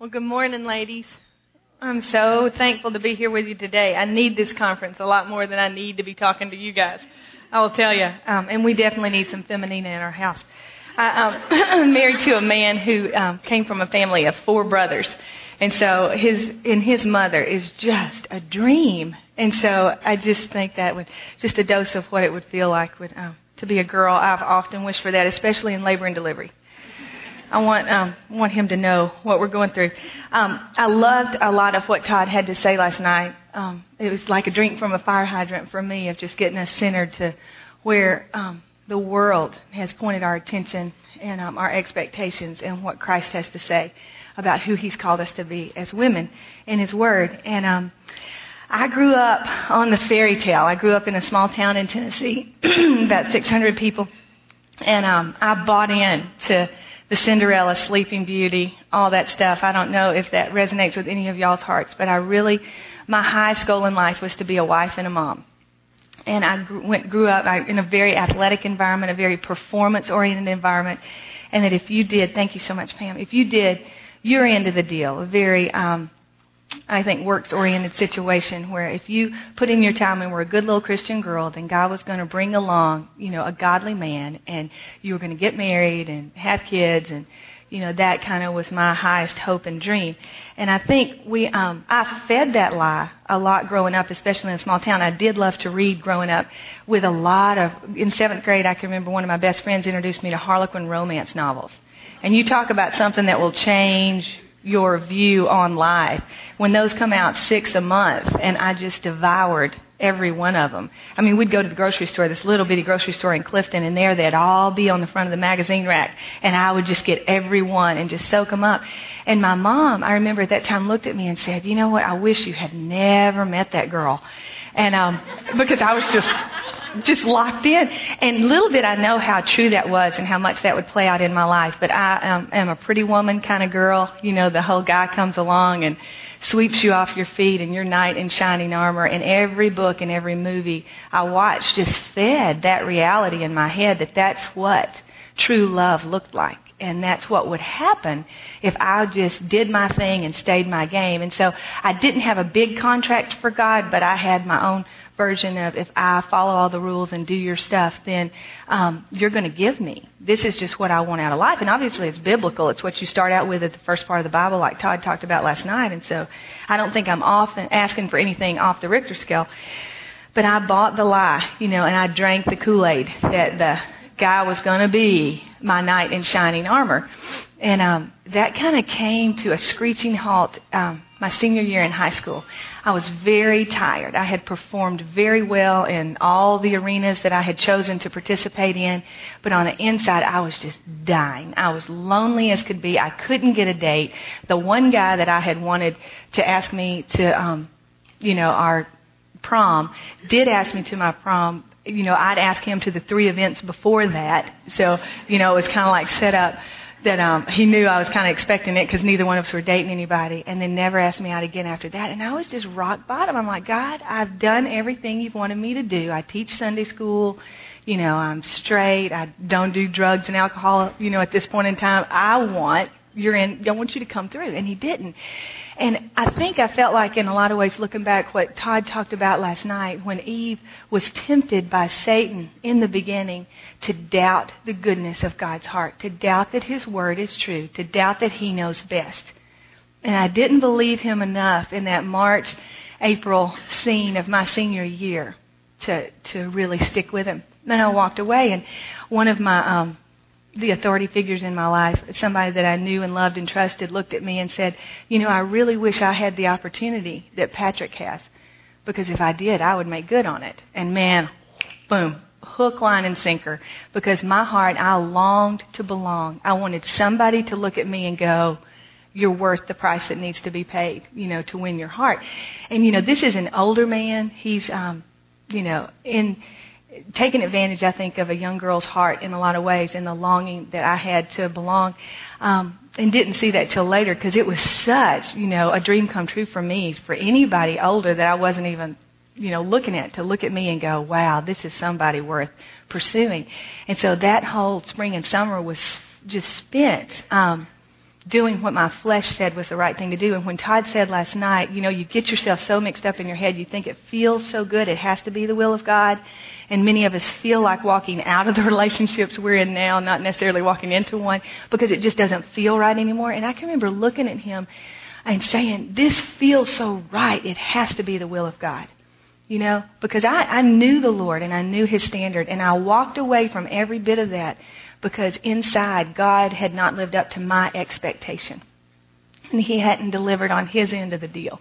Well, good morning, ladies. I'm so thankful to be here with you today. I need this conference a lot more than I need to be talking to you guys. I will tell you. Um, and we definitely need some feminine in our house. I, um, I'm married to a man who um, came from a family of four brothers. And so his, and his mother is just a dream. And so I just think that would, just a dose of what it would feel like would, um, to be a girl. I've often wished for that, especially in labor and delivery. I want um, want him to know what we're going through. Um, I loved a lot of what Todd had to say last night. Um, it was like a drink from a fire hydrant for me of just getting us centered to where um, the world has pointed our attention and um, our expectations and what Christ has to say about who He's called us to be as women in His Word. And um, I grew up on the fairy tale. I grew up in a small town in Tennessee, about 600 people, and um, I bought in to the Cinderella, Sleeping Beauty, all that stuff. I don't know if that resonates with any of y'all's hearts, but I really, my highest goal in life was to be a wife and a mom. And I grew, went, grew up in a very athletic environment, a very performance oriented environment. And that if you did, thank you so much, Pam, if you did, you're into the deal. A very, um, I think, works oriented situation where if you put in your time and were a good little Christian girl, then God was going to bring along, you know, a godly man and you were going to get married and have kids and, you know, that kind of was my highest hope and dream. And I think we, um, I fed that lie a lot growing up, especially in a small town. I did love to read growing up with a lot of, in seventh grade, I can remember one of my best friends introduced me to Harlequin romance novels. And you talk about something that will change your view on life. When those come out six a month, and I just devoured every one of them. I mean, we'd go to the grocery store, this little bitty grocery store in Clifton, and there they'd all be on the front of the magazine rack, and I would just get every one and just soak them up. And my mom, I remember at that time, looked at me and said, "You know what? I wish you had never met that girl," and um, because I was just just locked in. And little did I know how true that was and how much that would play out in my life. But I um, am a pretty woman kind of girl. You know, the whole guy comes along and sweeps you off your feet and your knight in shining armor. And every book and every movie I watched just fed that reality in my head that that's what true love looked like. And that's what would happen if I just did my thing and stayed my game. And so I didn't have a big contract for God, but I had my own version of if I follow all the rules and do your stuff, then um, you're going to give me. This is just what I want out of life. And obviously it's biblical. It's what you start out with at the first part of the Bible, like Todd talked about last night. And so I don't think I'm often asking for anything off the Richter scale. But I bought the lie, you know, and I drank the Kool-Aid that the guy was going to be my knight in shining armor. And um, that kind of came to a screeching halt um, my senior year in high school. I was very tired. I had performed very well in all the arenas that I had chosen to participate in, but on the inside, I was just dying. I was lonely as could be. I couldn't get a date. The one guy that I had wanted to ask me to, um, you know, our prom did ask me to my prom you know, I'd ask him to the three events before that. So, you know, it was kind of like set up that um, he knew I was kind of expecting it because neither one of us were dating anybody, and then never asked me out again after that. And I was just rock bottom. I'm like, God, I've done everything you've wanted me to do. I teach Sunday school. You know, I'm straight. I don't do drugs and alcohol. You know, at this point in time, I want you're in. I want you to come through, and he didn't. And I think I felt like, in a lot of ways, looking back, what Todd talked about last night, when Eve was tempted by Satan in the beginning to doubt the goodness of God's heart, to doubt that His word is true, to doubt that He knows best. And I didn't believe him enough in that March, April scene of my senior year to to really stick with him. Then I walked away, and one of my um, the authority figures in my life, somebody that I knew and loved and trusted, looked at me and said, You know, I really wish I had the opportunity that Patrick has. Because if I did, I would make good on it. And man, boom, hook, line, and sinker. Because my heart, I longed to belong. I wanted somebody to look at me and go, you're worth the price that needs to be paid, you know, to win your heart. And, you know, this is an older man. He's, um, you know, in, taken advantage, I think, of a young girl's heart in a lot of ways and the longing that I had to belong. Um, and didn't see that till later because it was such, you know, a dream come true for me, for anybody older that I wasn't even, you know, looking at to look at me and go, wow, this is somebody worth pursuing. And so that whole spring and summer was just spent, um, doing what my flesh said was the right thing to do. And when Todd said last night, you know, you get yourself so mixed up in your head, you think it feels so good, it has to be the will of God. And many of us feel like walking out of the relationships we're in now, not necessarily walking into one, because it just doesn't feel right anymore. And I can remember looking at him and saying, This feels so right, it has to be the will of God. You know, because I, I knew the Lord and I knew His standard, and I walked away from every bit of that because inside God had not lived up to my expectation. And He hadn't delivered on His end of the deal.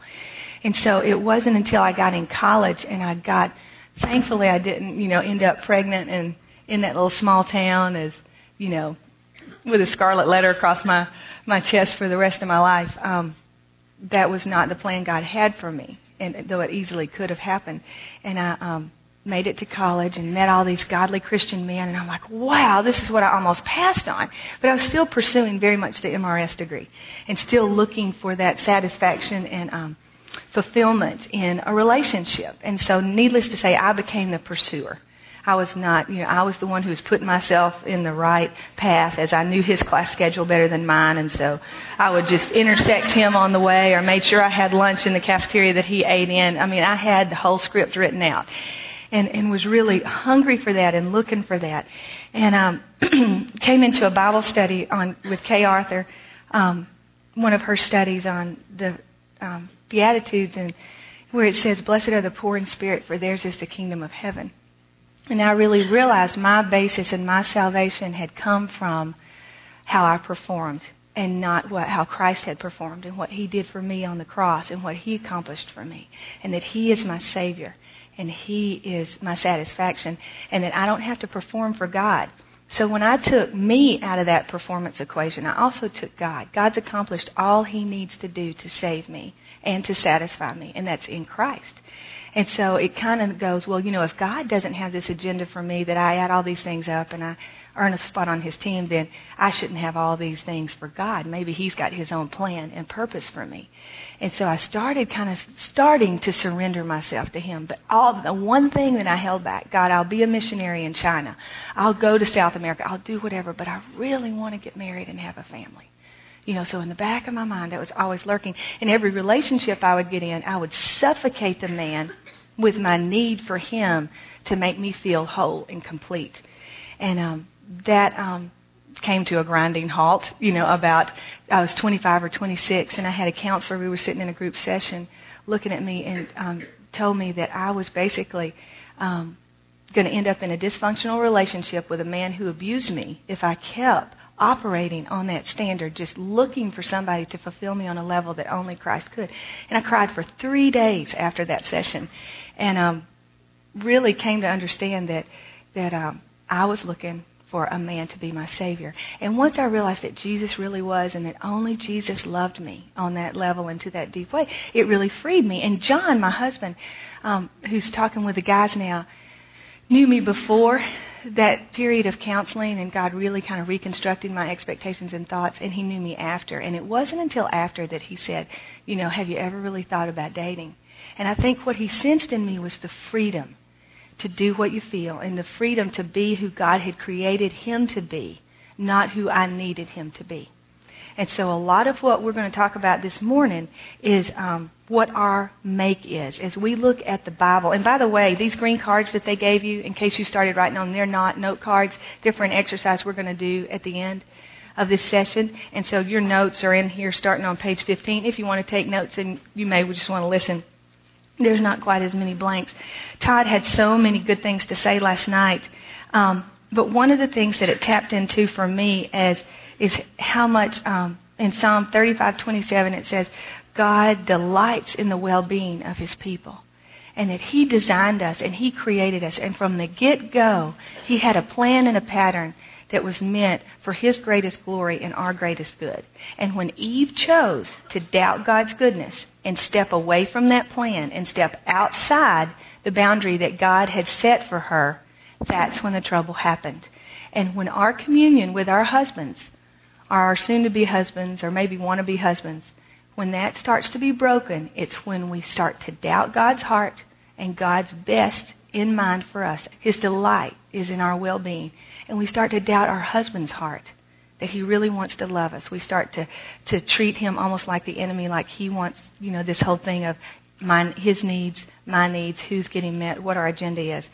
And so it wasn't until I got in college and I got, thankfully I didn't, you know, end up pregnant and in that little small town as, you know, with a scarlet letter across my, my chest for the rest of my life. Um, that was not the plan God had for me and though it easily could have happened. And I um, made it to college and met all these godly Christian men, and I'm like, wow, this is what I almost passed on. But I was still pursuing very much the MRS degree and still looking for that satisfaction and um, fulfillment in a relationship. And so, needless to say, I became the pursuer. I was not, you know, I was the one who was putting myself in the right path as I knew his class schedule better than mine. And so I would just intersect him on the way or made sure I had lunch in the cafeteria that he ate in. I mean, I had the whole script written out and, and was really hungry for that and looking for that. And um, came into a Bible study on with Kay Arthur, um, one of her studies on the um, Beatitudes, and where it says, "Blessed are the poor in spirit, for theirs is the kingdom of heaven." And I really realized my basis and my salvation had come from how I performed and not what, how Christ had performed and what He did for me on the cross and what He accomplished for me. And that He is my Savior and He is my satisfaction and that I don't have to perform for God. So when I took me out of that performance equation, I also took God. God's accomplished all He needs to do to save me and to satisfy me, and that's in Christ. And so it kind of goes, well, you know, if God doesn't have this agenda for me that I add all these things up and I earn a spot on his team, then I shouldn't have all these things for God. Maybe he's got his own plan and purpose for me. And so I started kind of starting to surrender myself to him. But all the one thing that I held back, God, I'll be a missionary in China. I'll go to South America. I'll do whatever, but I really want to get married and have a family. You know, so in the back of my mind, that was always lurking. In every relationship I would get in, I would suffocate the man with my need for Him to make me feel whole and complete. And um, that um, came to a grinding halt. You know, about I was 25 or 26, and I had a counselor. We were sitting in a group session, looking at me, and um, told me that I was basically um, going to end up in a dysfunctional relationship with a man who abused me if I kept operating on that standard, just looking for somebody to fulfill me on a level that only Christ could. And I cried for three days after that session, and um, really came to understand that that um, I was looking for a man to be my savior. And once I realized that Jesus really was, and that only Jesus loved me on that level and to that deep way, it really freed me. And John, my husband, um, who's talking with the guys now, knew me before that period of counseling and God really kind of reconstructed my expectations and thoughts and he knew me after and it wasn't until after that he said, you know, have you ever really thought about dating? And I think what he sensed in me was the freedom to do what you feel and the freedom to be who God had created him to be, not who I needed him to be. And so a lot of what we're going to talk about this morning is um, what our make is. As we look at the Bible, and by the way, these green cards that they gave you, in case you started writing on, they're not note cards. They're for an exercise we're going to do at the end of this session. And so your notes are in here starting on page 15. If you want to take notes, and you may just want to listen. There's not quite as many blanks. Todd had so many good things to say last night. Um, but one of the things that it tapped into for me as is how much um, in Psalm 35:27 it says, God delights in the well-being of His people, and that He designed us and He created us, and from the get-go He had a plan and a pattern that was meant for His greatest glory and our greatest good. And when Eve chose to doubt God's goodness and step away from that plan and step outside the boundary that God had set for her, that's when the trouble happened. And when our communion with our husbands our soon to be husbands or maybe want to be husbands, when that starts to be broken, it's when we start to doubt God's heart and God's best in mind for us. His delight is in our well being. And we start to doubt our husband's heart that he really wants to love us. We start to, to treat him almost like the enemy, like he wants, you know, this whole thing of my, his needs, my needs, who's getting met, what our agenda is.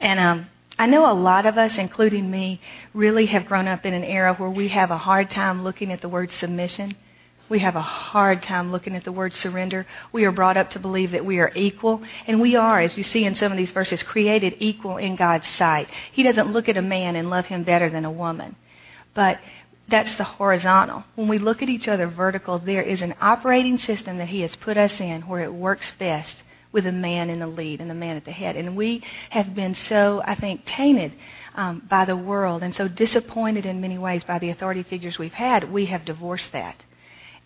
And um, I know a lot of us, including me, really have grown up in an era where we have a hard time looking at the word submission. We have a hard time looking at the word surrender. We are brought up to believe that we are equal, and we are, as you see in some of these verses, created equal in God's sight. He doesn't look at a man and love him better than a woman. But that's the horizontal. When we look at each other vertical, there is an operating system that He has put us in where it works best with a man in the lead and a man at the head. And we have been so, I think, tainted um, by the world and so disappointed in many ways by the authority figures we've had, we have divorced that.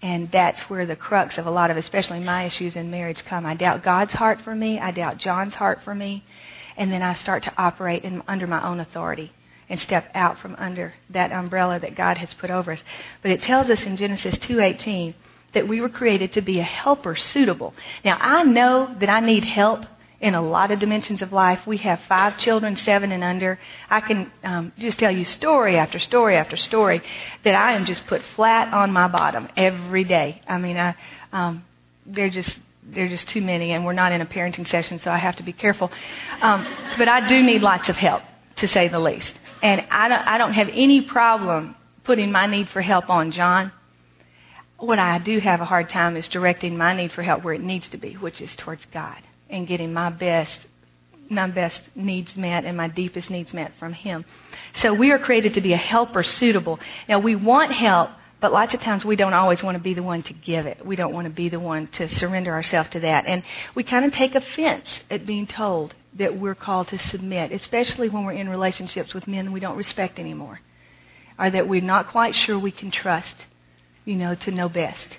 And that's where the crux of a lot of, especially my issues in marriage, come. I doubt God's heart for me. I doubt John's heart for me. And then I start to operate in, under my own authority and step out from under that umbrella that God has put over us. But it tells us in Genesis 2:18 that we were created to be a helper suitable. Now, I know that I need help in a lot of dimensions of life. We have five children, seven and under. I can um, just tell you story after story after story that I am just put flat on my bottom every day. I mean, I, um, they're just they're just too many, and we're not in a parenting session, so I have to be careful. Um, but I do need lots of help, to say the least. And I don't, I don't have any problem putting my need for help on John. What I do have a hard time is directing my need for help where it needs to be, which is towards God and getting my best my best needs met and my deepest needs met from Him. So we are created to be a helper suitable. Now we want help, but lots of times we don't always want to be the one to give it. We don't want to be the one to surrender ourselves to that. And we kind of take offense at being told that we're called to submit, especially when we're in relationships with men we don't respect anymore, or that we're not quite sure we can trust, you know, to know best.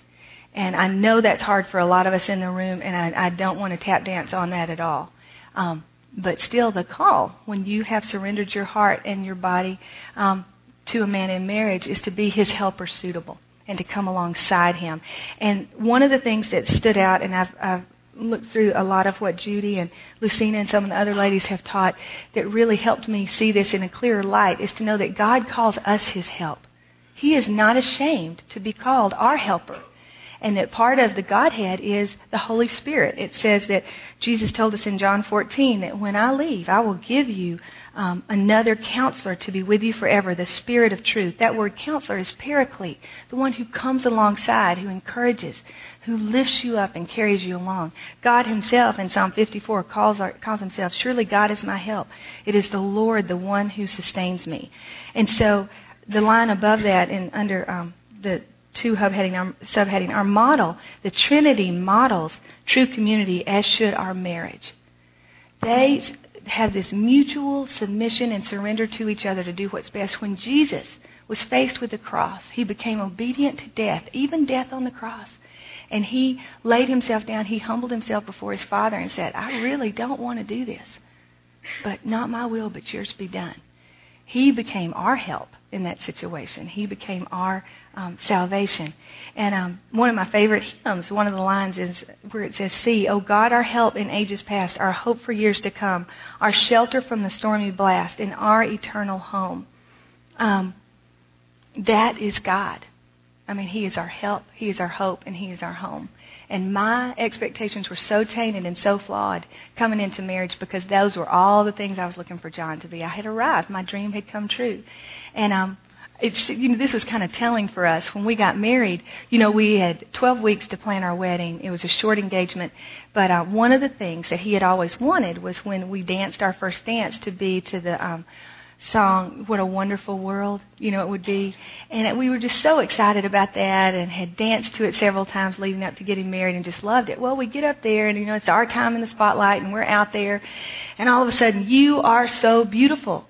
And I know that's hard for a lot of us in the room, and I, I don't want to tap dance on that at all. Um, but still, the call when you have surrendered your heart and your body um, to a man in marriage is to be his helper suitable and to come alongside him. And one of the things that stood out, and I've, I've looked through a lot of what Judy and Lucina and some of the other ladies have taught that really helped me see this in a clearer light is to know that God calls us his help. He is not ashamed to be called our helper. And that part of the Godhead is the Holy Spirit. It says that Jesus told us in John 14 that when I leave, I will give you um, another counselor to be with you forever, the Spirit of truth. That word counselor is paraclete, the one who comes alongside, who encourages, who lifts you up and carries you along. God Himself in Psalm 54 calls, our, calls Himself, Surely God is my help. It is the Lord, the one who sustains me. And so the line above that, and under um, the two subheading our, subheading, our model, the Trinity models true community as should our marriage. They have this mutual submission and surrender to each other to do what's best. When Jesus was faced with the cross, he became obedient to death, even death on the cross. And he laid himself down, he humbled himself before his Father and said, I really don't want to do this, but not my will, but yours be done. He became our help in that situation. He became our um, salvation. And um, one of my favorite hymns, one of the lines is where it says, See, O God, our help in ages past, our hope for years to come, our shelter from the stormy blast, and our eternal home. Um, that is God. I mean, He is our help, He is our hope, and He is our home. And my expectations were so tainted and so flawed coming into marriage because those were all the things I was looking for John to be. I had arrived. My dream had come true. And um, it's, you know, this was kind of telling for us. When we got married, you know, we had 12 weeks to plan our wedding. It was a short engagement. But uh, one of the things that he had always wanted was when we danced our first dance to be to the um, song, What a Wonderful World, you know, it would be. And we were just so excited about that and had danced to it several times leading up to getting married and just loved it. Well, we get up there and, you know, it's our time in the spotlight and we're out there and all of a sudden, you are so beautiful.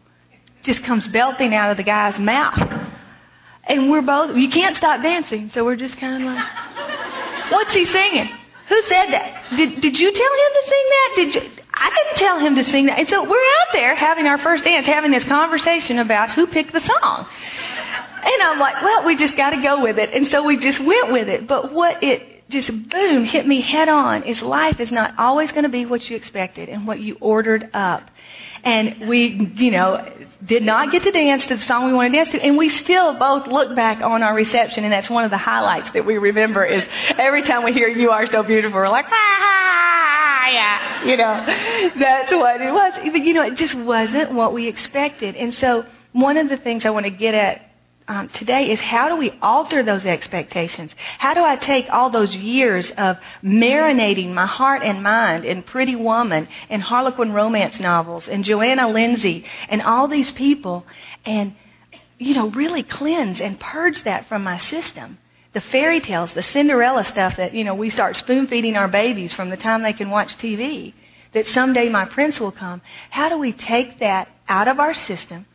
Just comes belting out of the guy's mouth. And we're both, you can't stop dancing, so we're just kind of like, what's he singing? Who said that? Did, did you tell him to sing that? Did you, I didn't tell him to sing that. And so we're out there having our first dance, having this conversation about who picked the song. And I'm like, well, we just got to go with it. And so we just went with it. But what it just boom, hit me head on is life is not always going to be what you expected and what you ordered up. And we, you know, did not get to dance to the song we wanted to dance to, and we still both look back on our reception, and that's one of the highlights that we remember is every time we hear "You Are So Beautiful," we're like, ah, yeah, you know, that's what it was. But you know, it just wasn't what we expected, and so one of the things I want to get at um, today is how do we alter those expectations? How do I take all those years of marinating my heart and mind in Pretty Woman and Harlequin romance novels and Johanna Lindsey and all these people and, you know, really cleanse and purge that from my system? The fairy tales, the Cinderella stuff that, you know, we start spoon feeding our babies from the time they can watch TV, that someday my prince will come. How do we take that out of our system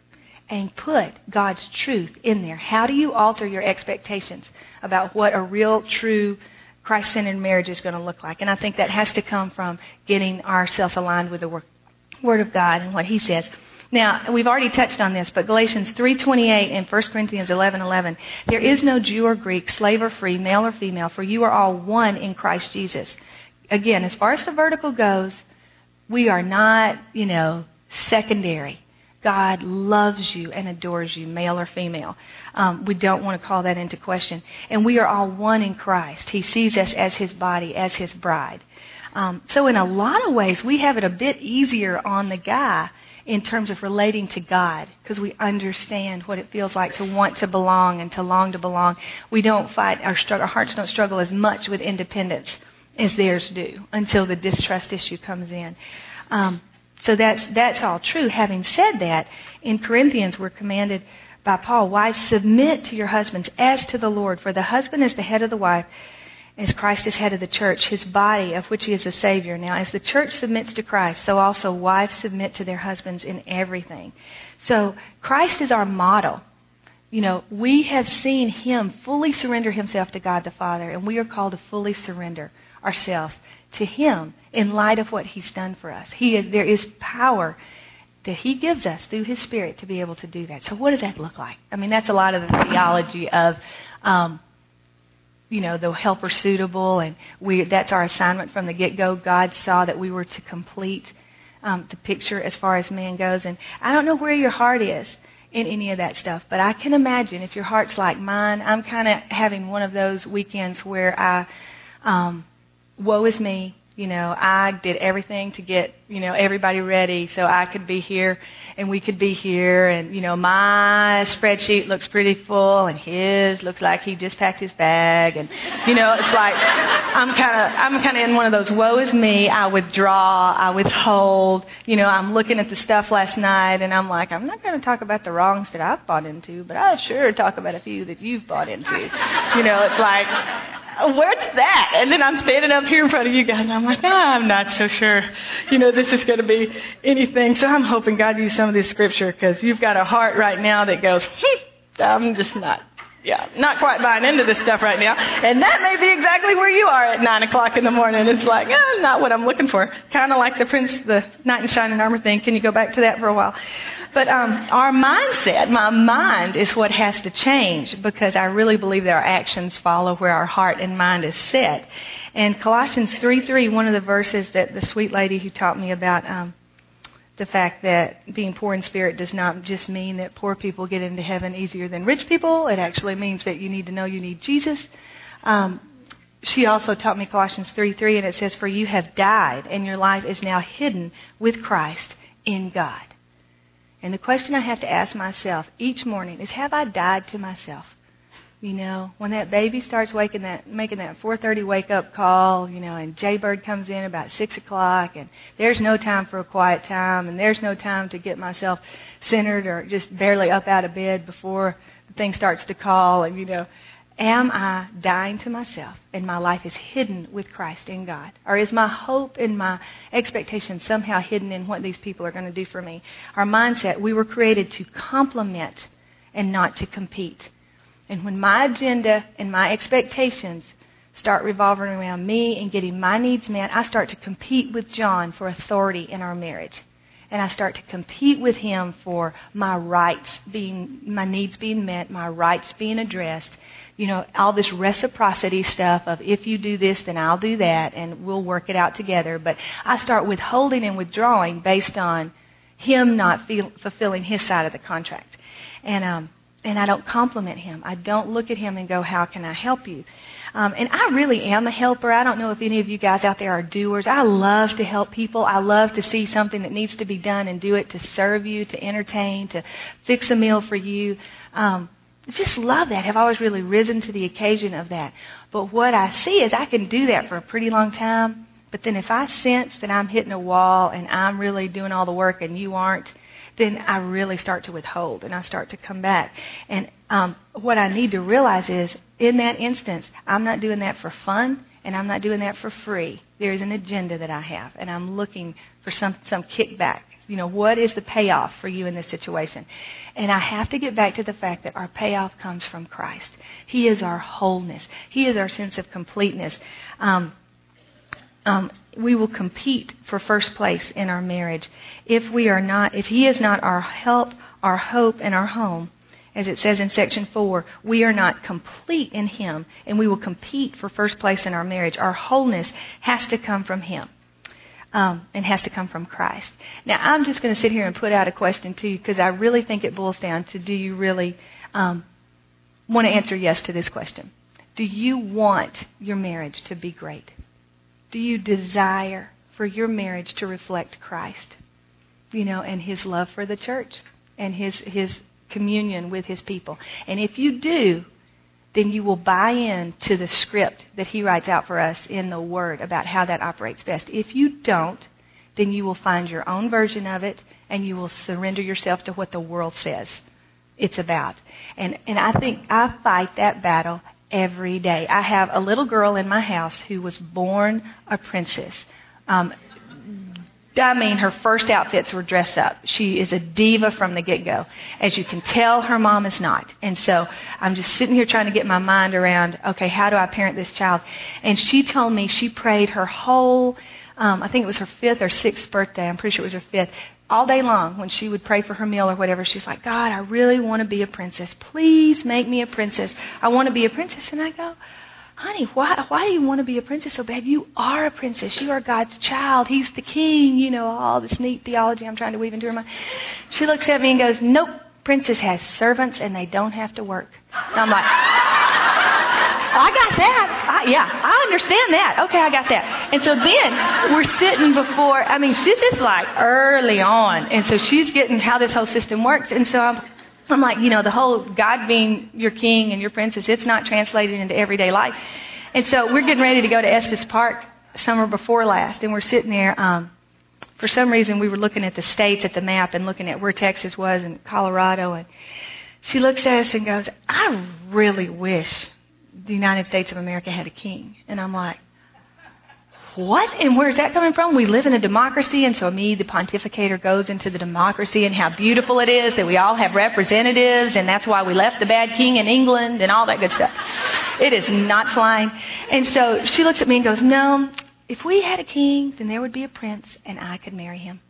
and put God's truth in there. How do you alter your expectations about what a real, true, Christ centered marriage is going to look like? And I think that has to come from getting ourselves aligned with the Word of God and what He says. Now, we've already touched on this, but Galatians 3:28 and 1 Corinthians 11:11, there is no Jew or Greek, slave or free, male or female, for you are all one in Christ Jesus. Again, as far as the vertical goes, we are not, you know, secondary. God loves you and adores you, male or female. Um, we don't want to call that into question. And we are all one in Christ. He sees us as His body, as His bride. Um, so, in a lot of ways, we have it a bit easier on the guy in terms of relating to God because we understand what it feels like to want to belong and to long to belong. We don't fight, our, struggle, our hearts don't struggle as much with independence as theirs do until the distrust issue comes in. Um, so that's, that's all true. Having said that, in Corinthians, we're commanded by Paul, wives, submit to your husbands as to the Lord, for the husband is the head of the wife, as Christ is head of the church, his body, of which he is the Savior. Now, as the church submits to Christ, so also wives submit to their husbands in everything. So, Christ is our model. You know, we have seen him fully surrender himself to God the Father, and we are called to fully surrender ourselves to Him in light of what He's done for us. He is, there is power that He gives us through His Spirit to be able to do that. So, what does that look like? I mean, that's a lot of the theology of, um, you know, the helper suitable, and we that's our assignment from the get go. God saw that we were to complete um, the picture as far as man goes, and I don't know where your heart is in any of that stuff. But I can imagine if your heart's like mine, I'm kind of having one of those weekends where I um, woe is me. You know, I did everything to get, you know, everybody ready so I could be here and we could be here. And, you know, my spreadsheet looks pretty full and his looks like he just packed his bag. And, you know, it's like, I'm kind of, I'm kind of in one of those woe is me. I withdraw, I withhold. You know, I'm looking at the stuff last night and I'm like, I'm not going to talk about the wrongs that I've bought into, but I'll sure talk about a few that you've bought into. You know, it's like, where's that? And then I'm standing up here in front of you guys, and I'm like, oh, I'm not so sure. You know, this is going to be anything. So I'm hoping God used some of this scripture because you've got a heart right now that goes, hmm, I'm just not yeah, not quite buying into this stuff right now. And that may be exactly where you are at nine o'clock in the morning. It's like, eh, not what I'm looking for. Kind of like the Prince, the knight in shining armor thing. Can you go back to that for a while? But um, our mindset, my mind, is what has to change because I really believe that our actions follow where our heart and mind is set. And Colossians three three, one of the verses that the sweet lady who taught me about. Um, the fact that being poor in spirit does not just mean that poor people get into heaven easier than rich people. It actually means that you need to know you need Jesus. Um, she also taught me Colossians 3 3, and it says, For you have died, and your life is now hidden with Christ in God. And the question I have to ask myself each morning is Have I died to myself? You know, when that baby starts waking that, making that 4:30 wake up call, you know, and Jaybird comes in about six o'clock, and there's no time for a quiet time, and there's no time to get myself centered or just barely up out of bed before the thing starts to call, and you know, am I dying to myself, and my life is hidden with Christ in God, or is my hope and my expectation somehow hidden in what these people are going to do for me? Our mindset: we were created to complement and not to compete. And when my agenda and my expectations start revolving around me and getting my needs met, I start to compete with John for authority in our marriage. and I start to compete with him for my rights being, my needs being met, my rights being addressed. You know, all this reciprocity stuff of if you do this, then I'll do that, and we'll work it out together. But I start withholding and withdrawing based on him not feel, fulfilling his side of the contract. And, um, and I don't compliment him. I don't look at him and go, How can I help you? Um, and I really am a helper. I don't know if any of you guys out there are doers. I love to help people. I love to see something that needs to be done and do it to serve you, to entertain, to fix a meal for you. Um, just love that. Have always really risen to the occasion of that. But what I see is I can do that for a pretty long time. But then if I sense that I'm hitting a wall and I'm really doing all the work and you aren't, then I really start to withhold and I start to come back. And um, what I need to realize is, in that instance, I'm not doing that for fun and I'm not doing that for free. There is an agenda that I have, and I'm looking for some some kickback. You know, what is the payoff for you in this situation? And I have to get back to the fact that our payoff comes from Christ. He is our wholeness. He is our sense of completeness. Um, um, we will compete for first place in our marriage. If we are not, if He is not our help, our hope, and our home, as it says in section four, we are not complete in Him, and we will compete for first place in our marriage. Our wholeness has to come from Him. Um, and has to come from Christ. Now, I'm just going to sit here and put out a question to you because I really think it boils down to do you really um, want to answer yes to this question? Do you want your marriage to be great? Do you desire for your marriage to reflect Christ? You know, and his love for the church and his his communion with his people. And if you do, then you will buy in to the script that he writes out for us in the word about how that operates best. If you don't, then you will find your own version of it and you will surrender yourself to what the world says it's about. And and I think I fight that battle every day. I have a little girl in my house who was born a princess. Um, I mean, her first outfits were dress up. She is a diva from the get go. As you can tell, her mom is not. And so I'm just sitting here trying to get my mind around, okay, how do I parent this child? And she told me she prayed her whole, um, I think it was her fifth or sixth birthday. I'm pretty sure it was her fifth all day long when she would pray for her meal or whatever, she's like, God, I really want to be a princess. Please make me a princess. I want to be a princess. And I go, honey, why, why do you want to be a princess so bad? You are a princess. You are God's child. He's the king. You know, all this neat theology I'm trying to weave into her mind. She looks at me and goes, nope, princess has servants and they don't have to work. And I'm like, I got that. I, yeah, I understand that. Okay, I got that. And so then we're sitting before, I mean, this is like early on. And so she's getting how this whole system works. And so I'm, I'm like, you know, the whole God being your king and your princess, it's not translated into everyday life. And so we're getting ready to go to Estes Park summer before last. And we're sitting there, um, for some reason we were looking at the states at the map and looking at where Texas was and Colorado and she looks at us and goes, I really wish the United States of America had a king. And I'm like, what? And where's that coming from? We live in a democracy, and so me, the pontificator, goes into the democracy and how beautiful it is that we all have representatives, and that's why we left the bad king in England and all that good stuff. It is not flying. And so she looks at me and goes, no, if we had a king, then there would be a prince, and I could marry him.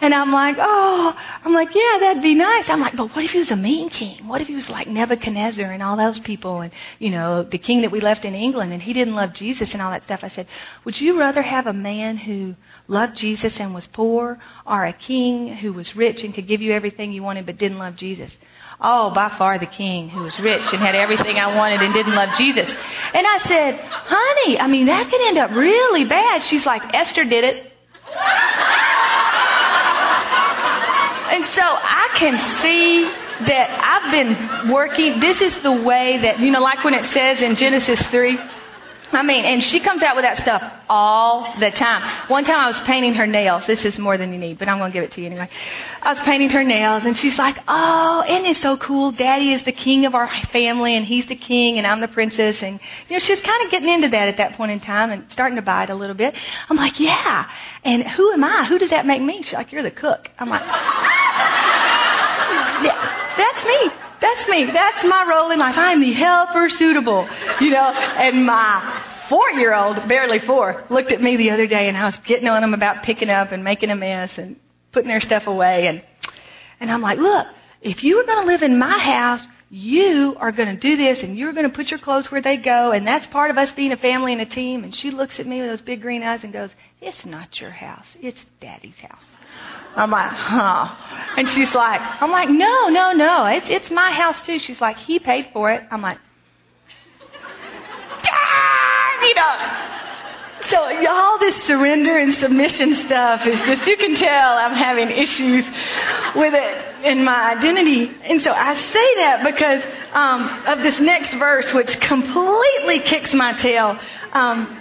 And I'm like, oh, I'm like, yeah, that'd be nice. I'm like, but what if he was a mean king? What if he was like Nebuchadnezzar and all those people and, you know, the king that we left in England and he didn't love Jesus and all that stuff? I said, would you rather have a man who loved Jesus and was poor or a king who was rich and could give you everything you wanted but didn't love Jesus? Oh, by far the king who was rich and had everything I wanted and didn't love Jesus. And I said, honey, I mean, that could end up really bad. She's like, Esther did it. And so I can see that I've been working. This is the way that, you know, like when it says in Genesis 3, I mean, and she comes out with that stuff all the time. One time I was painting her nails. This is more than you need, but I'm going to give it to you anyway. I was painting her nails and she's like, oh, isn't it so cool? Daddy is the king of our family and he's the king and I'm the princess. And, you know, she's kind of getting into that at that point in time and starting to it a little bit. I'm like, yeah. And who am I? Who does that make me? She's like, you're the cook. I'm like, yeah, that's me. That's me. That's my role in life. I'm the helper suitable, you know. And my four-year-old, barely four, looked at me the other day, and I was getting on him about picking up and making a mess, and putting their stuff away. And, and I'm like, look, if you were going to live in my house, you are going to do this and you're going to put your clothes where they go. And that's part of us being a family and a team. And she looks at me with those big green eyes and goes, it's not your house. It's daddy's house. I'm like, huh. And she's like, I'm like, no, no, no. It's, it's my house too. She's like, he paid for it. I'm like, you know. So all this surrender and submission stuff is just, you can tell I'm having issues with it in my identity. And so I say that because um, of this next verse, which completely kicks my tail. Um,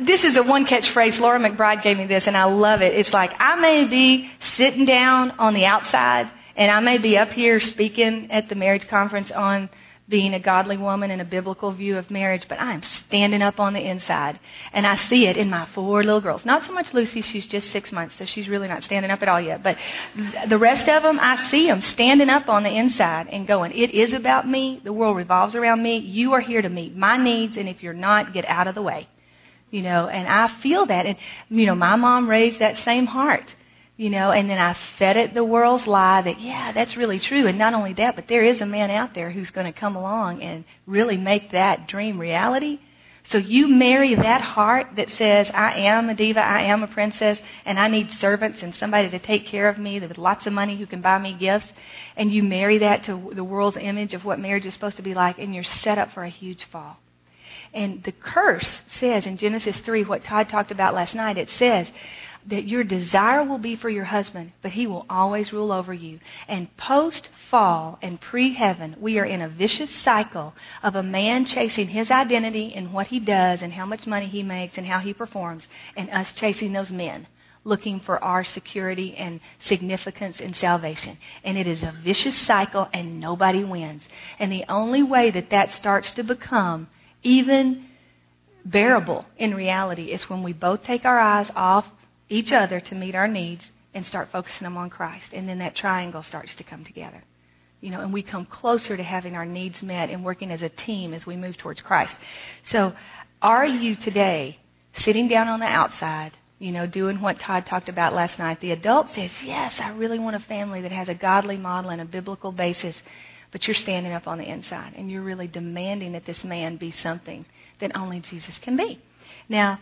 this is a one catch phrase. Laura McBride gave me this, and I love it. It's like, I may be sitting down on the outside, and I may be up here speaking at the marriage conference on being a godly woman and a biblical view of marriage, but I'm standing up on the inside. And I see it in my four little girls. Not so much Lucy, she's just six months, so she's really not standing up at all yet. But the rest of them, I see them standing up on the inside and going, it is about me. The world revolves around me. You are here to meet my needs, and if you're not, get out of the way. You know, and I feel that. And, you know, my mom raised that same heart you know, and then I fed it the world's lie that, yeah, that's really true. And not only that, but there is a man out there who's going to come along and really make that dream reality. So you marry that heart that says, I am a diva, I am a princess, and I need servants and somebody to take care of me with lots of money who can buy me gifts. And you marry that to the world's image of what marriage is supposed to be like, and you're set up for a huge fall. And the curse says in Genesis 3, what Todd talked about last night, it says that your desire will be for your husband, but he will always rule over you. And post fall and pre heaven, we are in a vicious cycle of a man chasing his identity and what he does and how much money he makes and how he performs, and us chasing those men looking for our security and significance and salvation. And it is a vicious cycle and nobody wins. And the only way that that starts to become even bearable in reality is when we both take our eyes off each other to meet our needs and start focusing them on Christ. And then that triangle starts to come together. You know, and we come closer to having our needs met and working as a team as we move towards Christ. So, are you today sitting down on the outside, you know, doing what Todd talked about last night? The adult says, Yes, I really want a family that has a godly model and a biblical basis, but you're standing up on the inside and you're really demanding that this man be something that only Jesus can be. Now,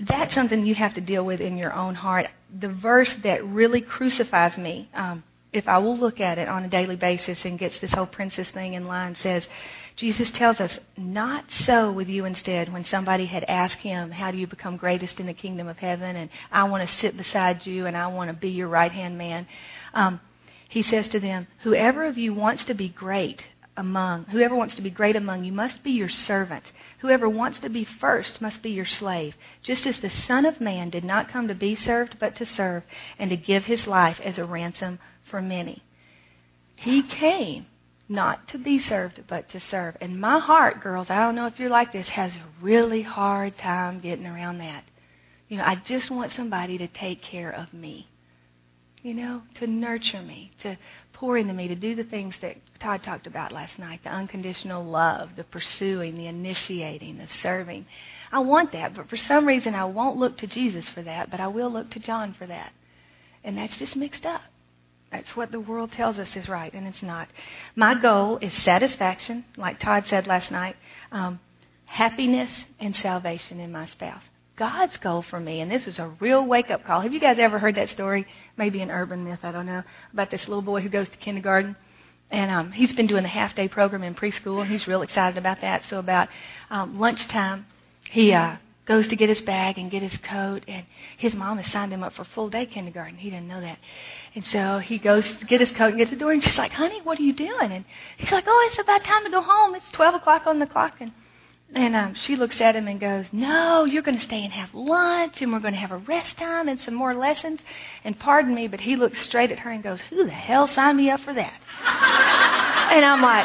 that's something you have to deal with in your own heart. The verse that really crucifies me, um, if I will look at it on a daily basis and gets this whole princess thing in line, says, Jesus tells us, not so with you instead. When somebody had asked him, How do you become greatest in the kingdom of heaven? And I want to sit beside you and I want to be your right hand man. Um, he says to them, Whoever of you wants to be great among, whoever wants to be great among you must be your servant. Whoever wants to be first must be your slave, just as the Son of Man did not come to be served, but to serve, and to give his life as a ransom for many. He came not to be served, but to serve. And my heart, girls, I don't know if you're like this, has a really hard time getting around that. You know, I just want somebody to take care of me. You know, to nurture me, to pour into me to do the things that Todd talked about last night the unconditional love, the pursuing, the initiating, the serving. I want that, but for some reason I won't look to Jesus for that, but I will look to John for that. And that's just mixed up. That's what the world tells us is right, and it's not. My goal is satisfaction, like Todd said last night, um, happiness and salvation in my spouse. God's goal for me, and this was a real wake up call. Have you guys ever heard that story? Maybe an urban myth, I don't know, about this little boy who goes to kindergarten. And um, he's been doing the half day program in preschool, and he's real excited about that. So, about um, lunchtime, he uh, goes to get his bag and get his coat, and his mom has signed him up for full day kindergarten. He didn't know that. And so he goes to get his coat and get to the door, and she's like, Honey, what are you doing? And he's like, Oh, it's about time to go home. It's 12 o'clock on the clock. And and um, she looks at him and goes, No, you're going to stay and have lunch, and we're going to have a rest time and some more lessons. And pardon me, but he looks straight at her and goes, Who the hell signed me up for that? and I'm like,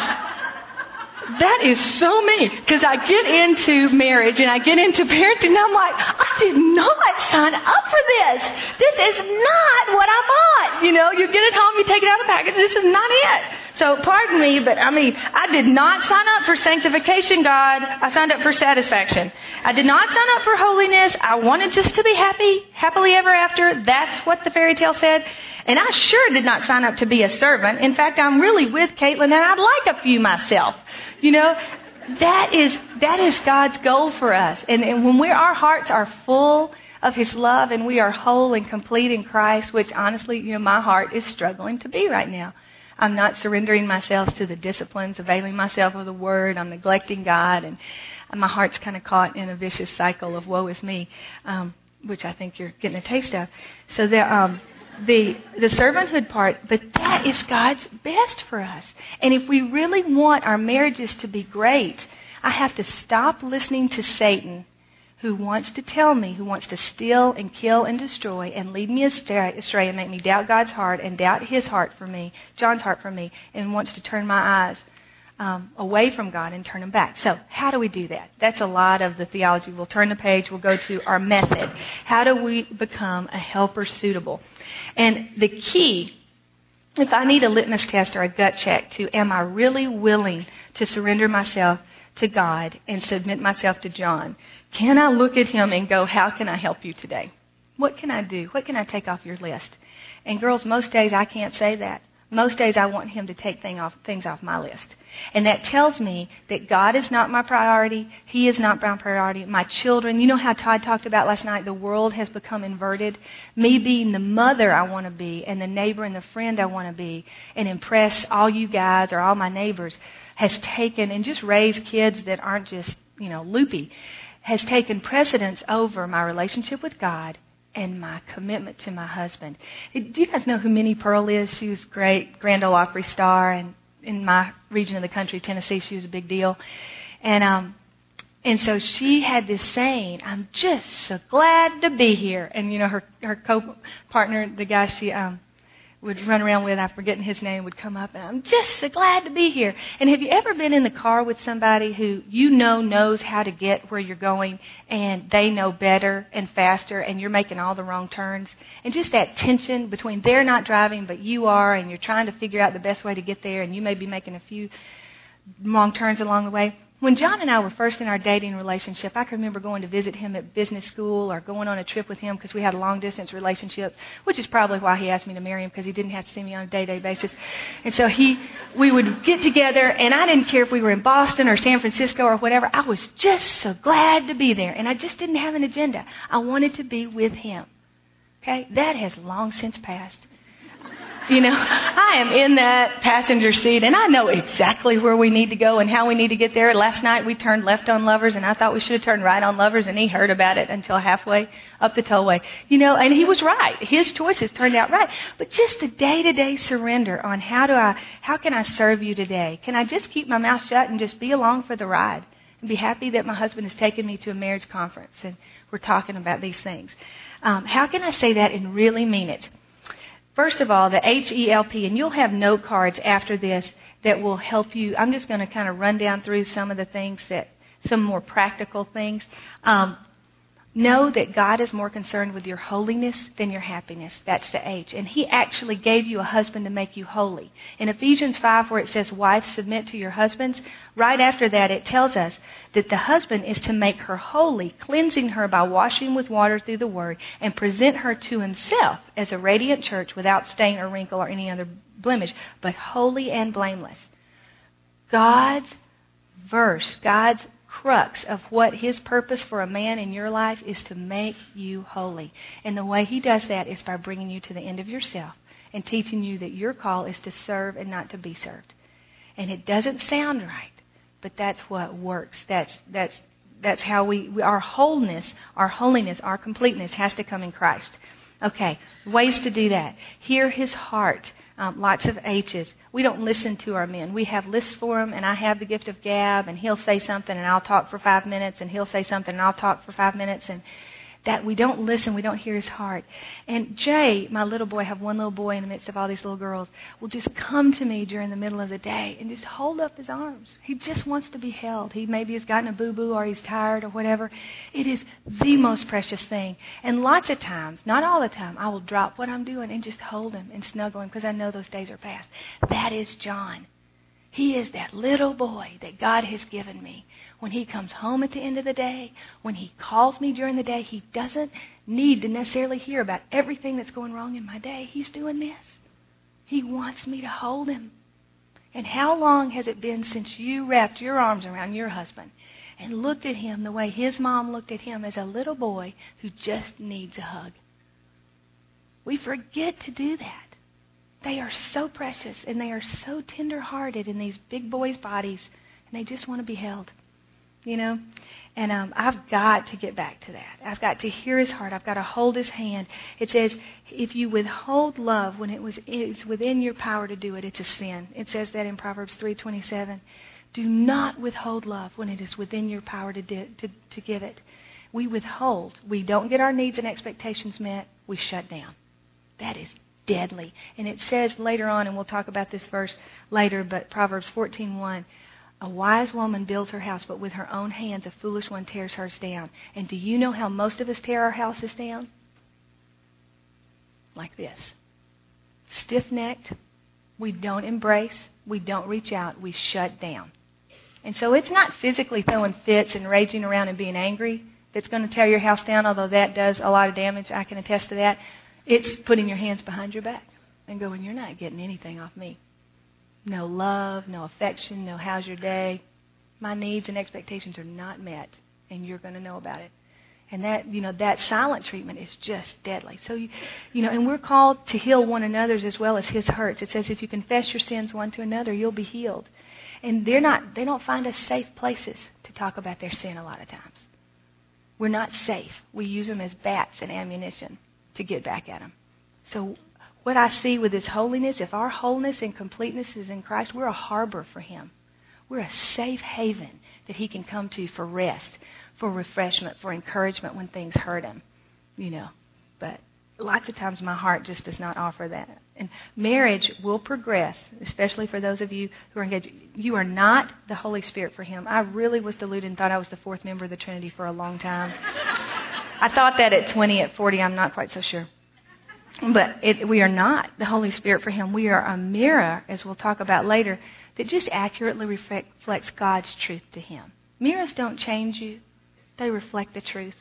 that is so me. Because I get into marriage and I get into parenting and I'm like, I did not sign up for this. This is not what I bought. You know, you get it home, you take it out of the package, this is not it. So pardon me, but I mean, I did not sign up for sanctification, God. I signed up for satisfaction. I did not sign up for holiness. I wanted just to be happy, happily ever after. That's what the fairy tale said. And I sure did not sign up to be a servant. In fact, I'm really with Caitlin and I'd like a few myself. You know, that is, that is God's goal for us. And, and when we, our hearts are full of His love and we are whole and complete in Christ, which honestly, you know, my heart is struggling to be right now. I'm not surrendering myself to the disciplines, availing myself of the Word. I'm neglecting God, and my heart's kind of caught in a vicious cycle of woe is me, um, which I think you're getting a taste of. So there, um, the the servanthood part, but that is God's best for us. And if we really want our marriages to be great, I have to stop listening to Satan who wants to tell me, who wants to steal and kill and destroy and lead me astray and make me doubt God's heart and doubt his heart for me, John's heart for me, and wants to turn my eyes um, away from God and turn them back. So, how do we do that? That's a lot of the theology. We'll turn the page, we'll go to our method. How do we become a helper suitable? And the key if I need a litmus test or a gut check to am I really willing to surrender myself to God and submit myself to John, can I look at him and go, How can I help you today? What can I do? What can I take off your list? And girls, most days I can't say that. Most days I want him to take thing off, things off my list. And that tells me that God is not my priority. He is not my priority. My children, you know how Todd talked about last night, the world has become inverted. Me being the mother I want to be and the neighbor and the friend I want to be and impress all you guys or all my neighbors has taken and just raised kids that aren't just, you know, loopy, has taken precedence over my relationship with God and my commitment to my husband. Do you guys know who Minnie Pearl is? She was great, Grand Ole Opry star, and in my region of the country, Tennessee, she was a big deal. And um, and so she had this saying, "I'm just so glad to be here." And you know, her her co-partner, the guy she um, would run around with, I'm forgetting his name, would come up and I'm just so glad to be here. And have you ever been in the car with somebody who you know knows how to get where you're going and they know better and faster and you're making all the wrong turns? And just that tension between they're not driving but you are and you're trying to figure out the best way to get there and you may be making a few wrong turns along the way. When John and I were first in our dating relationship, I can remember going to visit him at business school or going on a trip with him because we had a long distance relationship, which is probably why he asked me to marry him because he didn't have to see me on a day to day basis. And so he, we would get together, and I didn't care if we were in Boston or San Francisco or whatever. I was just so glad to be there, and I just didn't have an agenda. I wanted to be with him. Okay, that has long since passed. You know, I am in that passenger seat and I know exactly where we need to go and how we need to get there. Last night we turned left on Lovers and I thought we should have turned right on Lovers and he heard about it until halfway up the tollway. You know, and he was right. His choices turned out right. But just the day to day surrender on how do I, how can I serve you today? Can I just keep my mouth shut and just be along for the ride? And be happy that my husband has taken me to a marriage conference and we're talking about these things. Um, how can I say that and really mean it? First of all, the H-E-L-P, and you'll have note cards after this that will help you. I'm just going to kind of run down through some of the things that, some more practical things. Um, Know that God is more concerned with your holiness than your happiness. That's the H. And He actually gave you a husband to make you holy. In Ephesians 5, where it says, Wives, submit to your husbands, right after that it tells us that the husband is to make her holy, cleansing her by washing with water through the Word, and present her to himself as a radiant church without stain or wrinkle or any other blemish, but holy and blameless. God's verse, God's crux of what His purpose for a man in your life is to make you holy. And the way He does that is by bringing you to the end of yourself and teaching you that your call is to serve and not to be served. And it doesn't sound right, but that's what works. That's, that's, that's how we, we our wholeness, our holiness, our completeness has to come in Christ. Okay, ways to do that. Hear his heart. Um, lots of H's. We don't listen to our men. We have lists for them, and I have the gift of gab, and he'll say something, and I'll talk for five minutes, and he'll say something, and I'll talk for five minutes, and that we don't listen, we don't hear his heart. And Jay, my little boy, I have one little boy in the midst of all these little girls, will just come to me during the middle of the day and just hold up his arms. He just wants to be held. He maybe has gotten a boo boo or he's tired or whatever. It is the most precious thing. And lots of times, not all the time, I will drop what I'm doing and just hold him and snuggle him because I know those days are past. That is John. He is that little boy that God has given me. When he comes home at the end of the day, when he calls me during the day, he doesn't need to necessarily hear about everything that's going wrong in my day. He's doing this. He wants me to hold him. And how long has it been since you wrapped your arms around your husband and looked at him the way his mom looked at him as a little boy who just needs a hug? We forget to do that. They are so precious and they are so tender hearted in these big boys' bodies, and they just want to be held. You know? And um, I've got to get back to that. I've got to hear his heart. I've got to hold his hand. It says, if you withhold love when it was it's within your power to do it, it's a sin. It says that in Proverbs 3:27. Do not withhold love when it is within your power to, di- to, to give it. We withhold. We don't get our needs and expectations met. We shut down. That is deadly. And it says later on, and we'll talk about this verse later, but Proverbs 14:1, a wise woman builds her house, but with her own hands a foolish one tears hers down. And do you know how most of us tear our houses down? Like this. Stiff-necked. We don't embrace. We don't reach out. We shut down. And so it's not physically throwing fits and raging around and being angry that's going to tear your house down, although that does a lot of damage. I can attest to that. It's putting your hands behind your back and going, You're not getting anything off me. No love, no affection, no how's your day. My needs and expectations are not met, and you're going to know about it. And that, you know, that silent treatment is just deadly. So, you, you know, and we're called to heal one another's as well as his hurts. It says if you confess your sins one to another, you'll be healed. And they're not, they don't find us safe places to talk about their sin a lot of times. We're not safe. We use them as bats and ammunition to get back at him. So, what I see with His holiness, if our wholeness and completeness is in Christ, we're a harbor for Him. We're a safe haven that He can come to for rest, for refreshment, for encouragement when things hurt Him. You know, but lots of times my heart just does not offer that. And marriage will progress, especially for those of you who are engaged. You are not the Holy Spirit for Him. I really was deluded and thought I was the fourth member of the Trinity for a long time. I thought that at 20, at 40, I'm not quite so sure. But it, we are not the Holy Spirit for Him. We are a mirror, as we'll talk about later, that just accurately reflects God's truth to Him. Mirrors don't change you, they reflect the truth.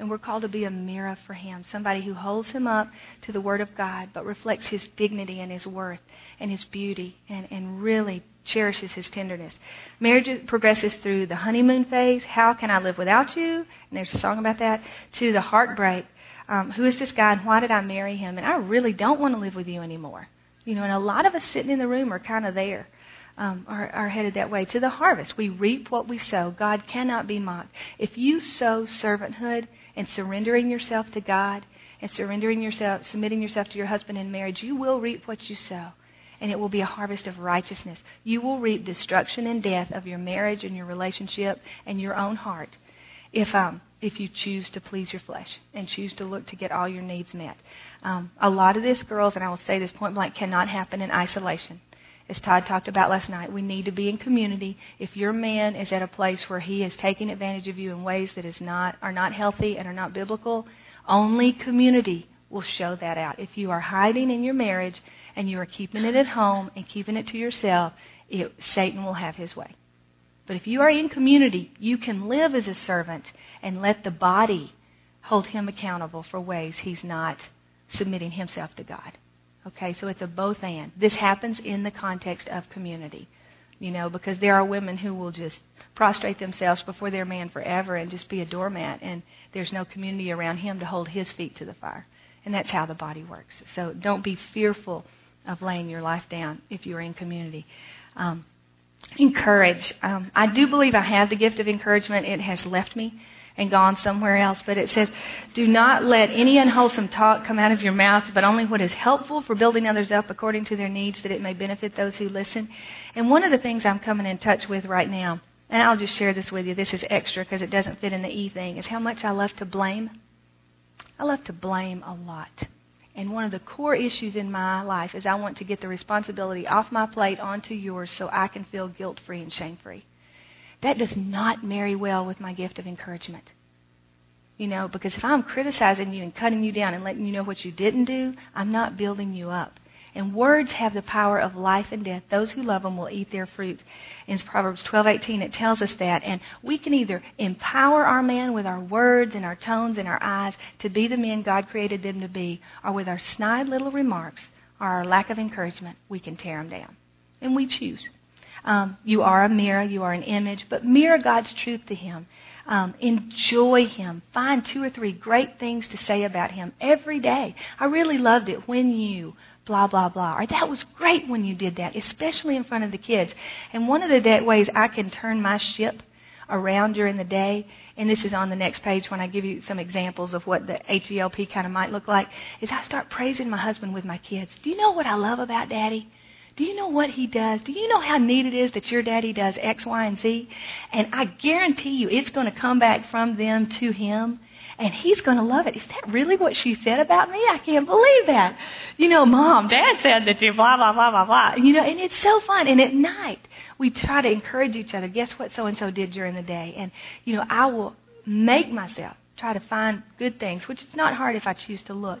And we're called to be a mirror for Him, somebody who holds Him up to the Word of God, but reflects His dignity and His worth and His beauty and, and really cherishes His tenderness. Marriage progresses through the honeymoon phase. How can I live without you? And there's a song about that. To the heartbreak. Um, who is this guy and why did I marry him? And I really don't want to live with you anymore. You know, and a lot of us sitting in the room are kind of there. Um, are, are headed that way to the harvest. We reap what we sow. God cannot be mocked. If you sow servanthood and surrendering yourself to God and surrendering yourself, submitting yourself to your husband in marriage, you will reap what you sow. And it will be a harvest of righteousness. You will reap destruction and death of your marriage and your relationship and your own heart if um, if you choose to please your flesh and choose to look to get all your needs met. Um, a lot of this, girls, and I will say this point blank, cannot happen in isolation. As Todd talked about last night, we need to be in community. If your man is at a place where he is taking advantage of you in ways that is not are not healthy and are not biblical, only community will show that out. If you are hiding in your marriage and you are keeping it at home and keeping it to yourself, it, Satan will have his way. But if you are in community, you can live as a servant and let the body hold him accountable for ways he's not submitting himself to God. Okay, so it's a both and. This happens in the context of community, you know, because there are women who will just prostrate themselves before their man forever and just be a doormat, and there's no community around him to hold his feet to the fire. And that's how the body works. So don't be fearful of laying your life down if you're in community. Um, encourage. Um, I do believe I have the gift of encouragement. It has left me and gone somewhere else. But it says, do not let any unwholesome talk come out of your mouth, but only what is helpful for building others up according to their needs, that it may benefit those who listen. And one of the things I'm coming in touch with right now, and I'll just share this with you, this is extra because it doesn't fit in the E thing, is how much I love to blame. I love to blame a lot. And one of the core issues in my life is I want to get the responsibility off my plate onto yours so I can feel guilt free and shame free. That does not marry well with my gift of encouragement. You know, because if I'm criticizing you and cutting you down and letting you know what you didn't do, I'm not building you up. And words have the power of life and death. Those who love them will eat their fruit. In Proverbs 12:18 it tells us that and we can either empower our man with our words and our tones and our eyes to be the men God created them to be or with our snide little remarks or our lack of encouragement we can tear them down. And we choose. Um, you are a mirror, you are an image, but mirror God's truth to him. Um, enjoy him. Find two or three great things to say about him every day. I really loved it when you blah, blah, blah. Or that was great when you did that, especially in front of the kids. And one of the ways I can turn my ship around during the day, and this is on the next page when I give you some examples of what the H-E-L-P kind of might look like, is I start praising my husband with my kids. Do you know what I love about daddy? Do you know what he does? Do you know how neat it is that your daddy does X, Y, and Z? And I guarantee you it's going to come back from them to him and he's going to love it. Is that really what she said about me? I can't believe that. You know, mom, dad said that you blah, blah, blah, blah, blah. You know, and it's so fun. And at night, we try to encourage each other. Guess what so and so did during the day? And, you know, I will make myself try to find good things, which is not hard if I choose to look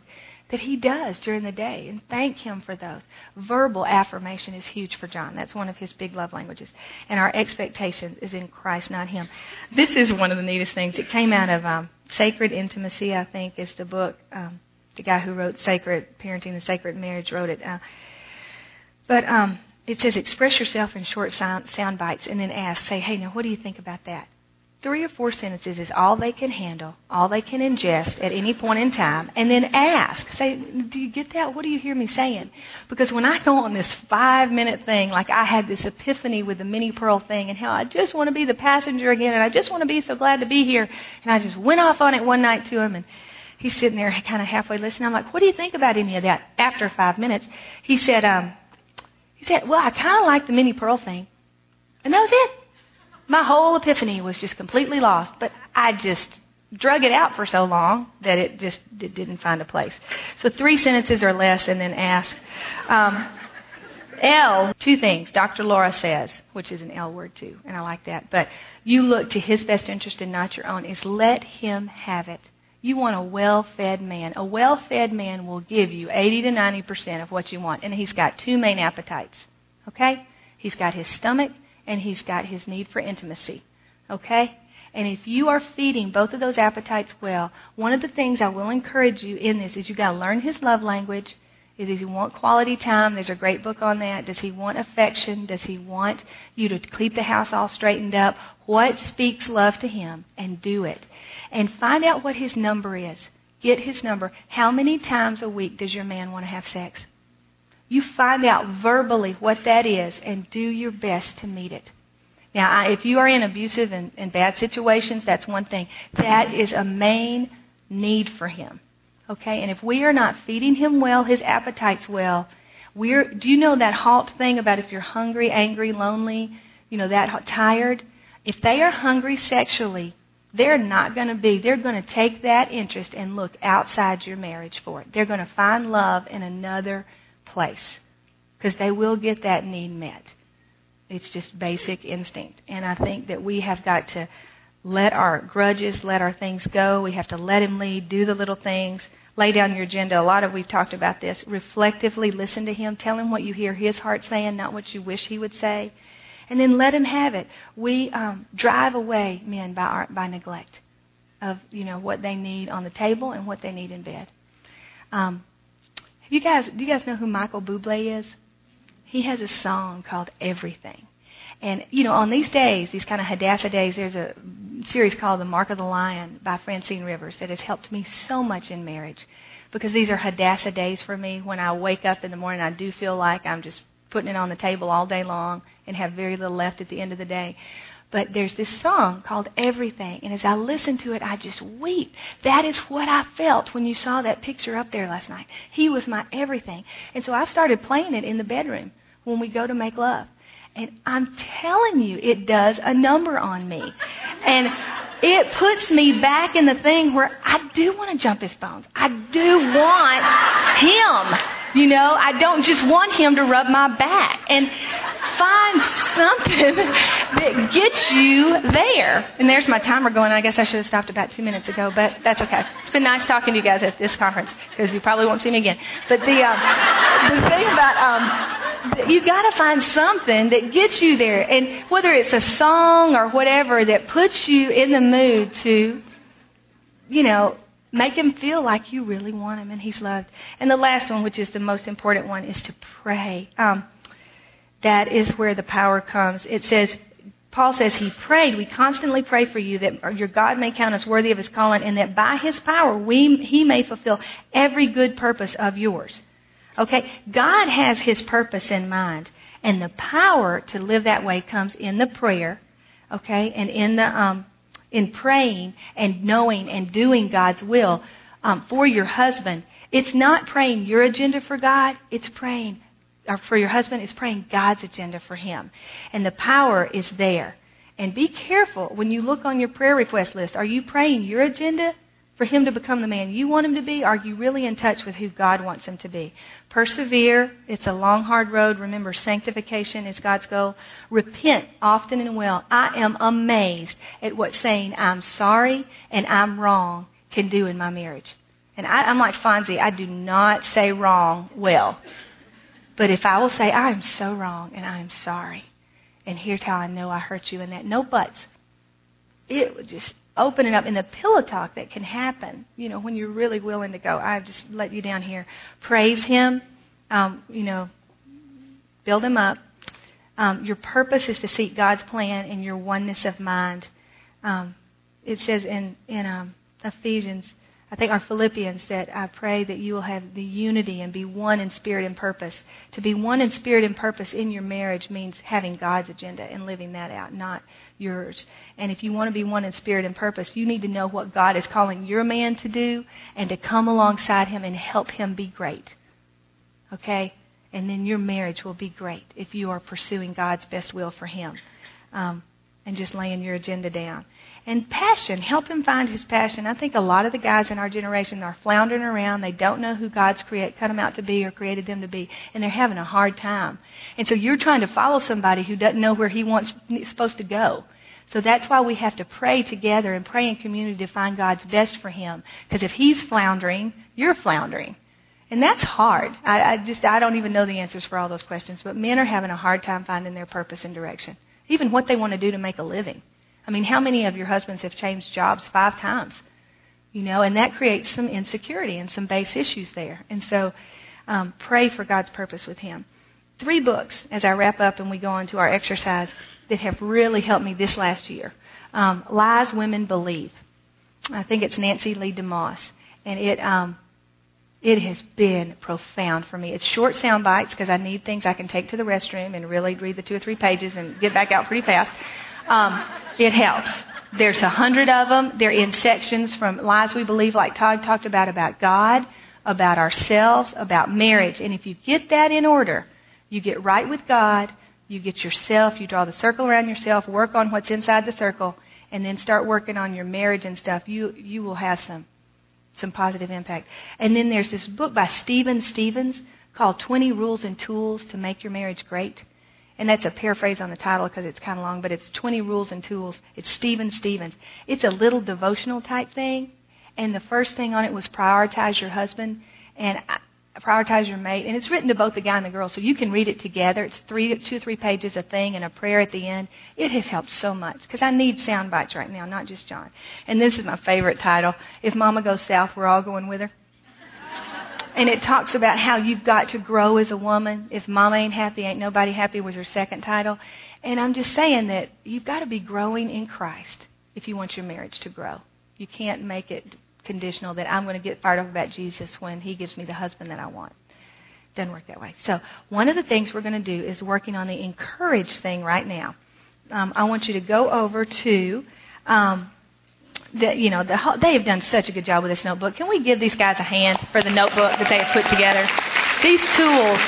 that he does during the day and thank him for those. Verbal affirmation is huge for John. That's one of his big love languages. And our expectation is in Christ, not him. This is one of the neatest things. It came out of um, Sacred Intimacy, I think, is the book. Um, the guy who wrote Sacred Parenting and Sacred Marriage wrote it. Uh, but um, it says express yourself in short sound, sound bites and then ask, say, hey, now what do you think about that? Three or four sentences is all they can handle, all they can ingest at any point in time, and then ask. Say, do you get that? What do you hear me saying? Because when I go on this five minute thing, like I had this epiphany with the Minnie Pearl thing and how I just want to be the passenger again and I just want to be so glad to be here, and I just went off on it one night to him and he's sitting there kind of halfway listening. I'm like, what do you think about any of that? After five minutes, he said, um, he said, well, I kind of like the Minnie Pearl thing. And that was it my whole epiphany was just completely lost. But I just drug it out for so long that it just it didn't find a place. So three sentences or less, and then ask. Um, L, two things. Dr. Laura says, which is an L word too, and I like that. But you look to his best interest and not your own, is let him have it. You want a well fed man. A well fed man will give you 80 to 90% of what you want. And he's got two main appetites. Okay? He's got his stomach and he's got his need for intimacy. Okay? And if you are feeding both of those appetites well, one of the things I will encourage you in this is you got to learn his love language. Does he want quality time? There's a great book on that. Does he want affection? Does he want you to keep the house all straightened up? What speaks love to him? And do it. And find out what his number is. Get his number. How many times a week does your man want to have sex? You find out verbally what that is and do your best to meet it. Now, I, if you are in abusive and, and bad situations, that's one thing. That is a main need for him. Okay? And if we are not feeding him well, his appetites well, we're, do you know that halt thing about if you're hungry, angry, lonely, you know, that tired? If they are hungry sexually, they're not going to be, they're going to take that interest and look outside your marriage for it. They're going to find love in another place because they will get that need met. It's just basic instinct. And I think that we have got to let our grudges, let our things go. We have to let Him lead, do the little things, lay down your agenda. A lot of we've talked about this. Reflectively listen to Him. Tell Him what you hear His heart saying, not what you wish He would say. And then let Him have it. We um, drive away men by, our, by neglect of you know what they need on the table and what they need in bed. Um, you guys, do you guys know who Michael Bublé is? He has a song called Everything. And, you know, on these days, these kind of Hadassah days, there's a series called The Mark of the Lion by Francine Rivers that has helped me so much in marriage. Because these are Hadassah days for me. When I wake up in the morning, I do feel like I'm just putting it on the table all day long and have very little left at the end of the day. But there's this song called Everything. And as I listen to it, I just weep. That is what I felt when you saw that picture up there last night. He was my everything. And so I've started playing it in the bedroom when we go to make love. And I'm telling you, it does a number on me. And it puts me back in the thing where I do want to jump his bones. I do want him. You know, I don't just want him to rub my back. And find something that gets you there. And there's my timer going. I guess I should have stopped about two minutes ago, but that's okay. It's been nice talking to you guys at this conference because you probably won't see me again. But the um, the thing about um, you got to find something that gets you there, and whether it's a song or whatever that puts you in the mood to, you know, Make him feel like you really want him and he's loved. And the last one, which is the most important one, is to pray. Um, that is where the power comes. It says, Paul says he prayed. We constantly pray for you that your God may count us worthy of his calling and that by his power we, he may fulfill every good purpose of yours. Okay? God has his purpose in mind. And the power to live that way comes in the prayer, okay, and in the um, in praying and knowing and doing God's will um, for your husband. It's not praying your agenda for God, it's praying or for your husband, it's praying God's agenda for him. And the power is there. And be careful when you look on your prayer request list. Are you praying your agenda for him to become the man you want him to be? Are you really in touch with who God wants him to be? Persevere. It's a long, hard road. Remember, sanctification is God's goal. Repent often and well. I am amazed at what saying I'm sorry and I'm wrong can do in my marriage. And I, am like Fonzie. I do not say wrong well. But if I will say, I am so wrong and I am sorry, and here's how I know I hurt you, and that no buts, it would just open it up in the pillow talk that can happen, you know, when you're really willing to go, I've just let you down here. Praise Him, um, you know, build Him up. Um, your purpose is to seek God's plan and your oneness of mind. Um, it says in, in um, Ephesians I think our Philippians that I pray that you will have the unity and be one in spirit and purpose. To be one in spirit and purpose in your marriage means having God's agenda and living that out, not yours. And if you want to be one in spirit and purpose, you need to know what God is calling your man to do and to come alongside him and help him be great. Okay? And then your marriage will be great if you are pursuing God's best will for him. Um, and just laying your agenda down. And passion, help him find his passion. I think a lot of the guys in our generation are floundering around. They don't know who God's create, cut them out to be or created them to be, and they're having a hard time. And so you're trying to follow somebody who doesn't know where he wants supposed to go. So that's why we have to pray together and pray in community to find God's best for him. Because if he's floundering, you're floundering. And that's hard. I, I just I don't even know the answers for all those questions. But men are having a hard time finding their purpose and direction even what they want to do to make a living. I mean, how many of your husbands have changed jobs five times? You know, and that creates some insecurity and some base issues there. And so um, pray for God's purpose with Him. Three books as I wrap up and we go on to our exercise that have really helped me this last year. Um, Lies Women Believe. I think it's Nancy Leigh DeMoss. And it, um, it has been profound for me. It's short sound bites because I need things I can take to the restroom and really read the two or three pages and get back out pretty fast. Um, it helps. There's a hundred of them. They're in sections from lies we believe, like Todd talked about, about God, about ourselves, about marriage. And if you get that in order, you get right with God, you get yourself, you draw the circle around yourself, work on what's inside the circle, and then start working on your marriage and stuff, you, you will have some some positive impact. And then there's this book by Stephen Stephens called 20 Rules and Tools to Make Your Marriage Great. And that's a paraphrase on the title because it's kind of long, but it's 20 Rules and Tools. It's Stephen Stephens. It's a little devotional type thing. And the first thing on it was prioritize your husband. And I, prioritize your mate. And it's written to both the guy and the girl, so you can read it together. It's three, two, three pages a thing and a prayer at the end. It has helped so much because I need sound bites right now, not just John. And this is my favorite title. If Mama goes south, we're all going with her. And it talks about how you've got to grow as a woman. If Mama ain't happy, ain't nobody happy was her second title. And I'm just saying that you've got to be growing in Christ if you want your marriage to grow. You can't make it conditional that I'm going to get fired up about Jesus when he gives me the husband that I want. Doesn't work that way. So one of the things we're going to do is working on the encourage thing right now. Um, I want you to go over to um, you know, the, they have done such a good job with this notebook. Can we give these guys a hand for the notebook that they have put together? These tools,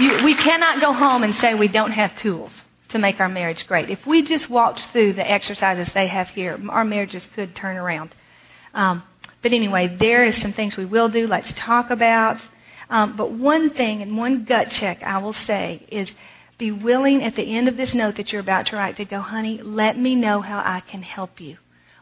you, we cannot go home and say we don't have tools to make our marriage great. If we just walked through the exercises they have here, our marriages could turn around. Um, but anyway, there is some things we will do. Let's talk about. Um, but one thing and one gut check I will say is be willing at the end of this note that you're about to write to go, honey, let me know how I can help you.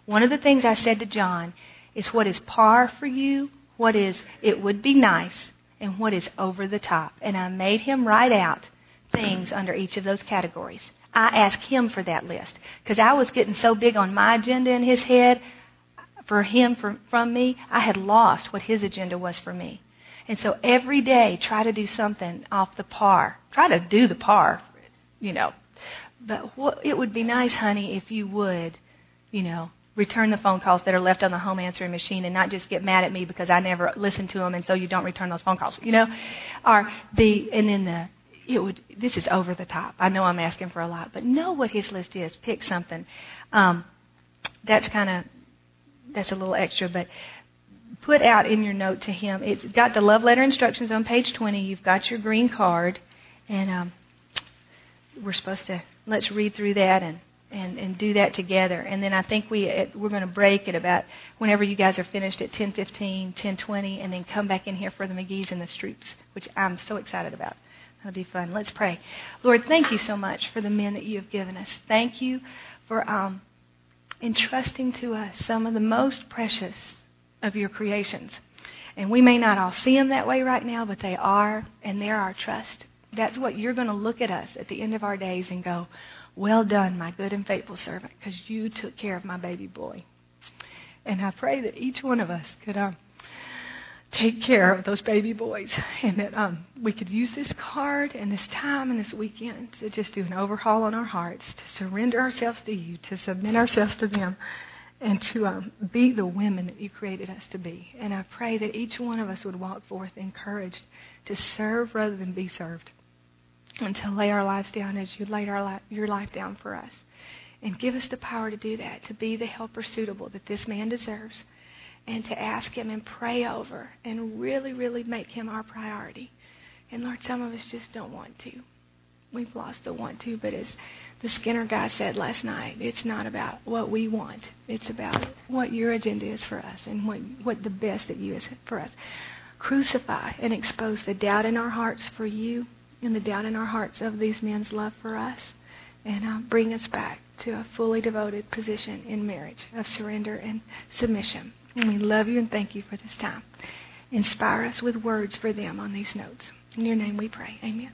One of the things I said to John is what is par for you, what is it would be nice, and what is over the top. And I made him write out things under each of those categories. I asked him for that list because I was getting so big on my agenda in his head for him for, from me, I had lost what his agenda was for me. And so every day, try to do something off the par. Try to do the par, you know. But what, it would be nice, honey, if you would, you know, return the phone calls that are left on the home answering machine and not just get mad at me because I never listen to them and so you don't return those phone calls, you know? Or the, and then the, it would, this is over the top. I know I'm asking for a lot, but know what his list is. Pick something. Um, that's kind of, that's a little extra, but put out in your note to him. It's got the love letter instructions on page 20. You've got your green card, and um, we're supposed to let's read through that and and and do that together. And then I think we we're going to break at about whenever you guys are finished at 10:15, 10:20, and then come back in here for the McGee's and the Streets, which I'm so excited about. That'll be fun. Let's pray. Lord, thank you so much for the men that you have given us. Thank you for um, entrusting to us some of the most precious of your creations. And we may not all see them that way right now, but they are, and they're our trust. That's what you're going to look at us at the end of our days and go, Well done, my good and faithful servant, because you took care of my baby boy. And I pray that each one of us could um, take care of those baby boys and that um, we could use this card and this time and this weekend to just do an overhaul on our hearts, to surrender ourselves to you, to submit ourselves to them and to um, be the women that you created us to be. And I pray that each one of us would walk forth encouraged to serve rather than be served, and to lay our lives down as you laid our li- your life down for us. And give us the power to do that, to be the helper suitable that this man deserves, and to ask him and pray over and really, really make him our priority. And Lord, some of us just don't want to. We've lost the want to, but as the Skinner guy said last night, it's not about what we want. It's about what your agenda is for us and what, what the best that you is for us. Crucify and expose the doubt in our hearts for you and the doubt in our hearts of these men's love for us. And uh, bring us back to a fully devoted position in marriage of surrender and submission. And we love you and thank you for this time. Inspire us with words for them on these notes. In your name we pray. Amen.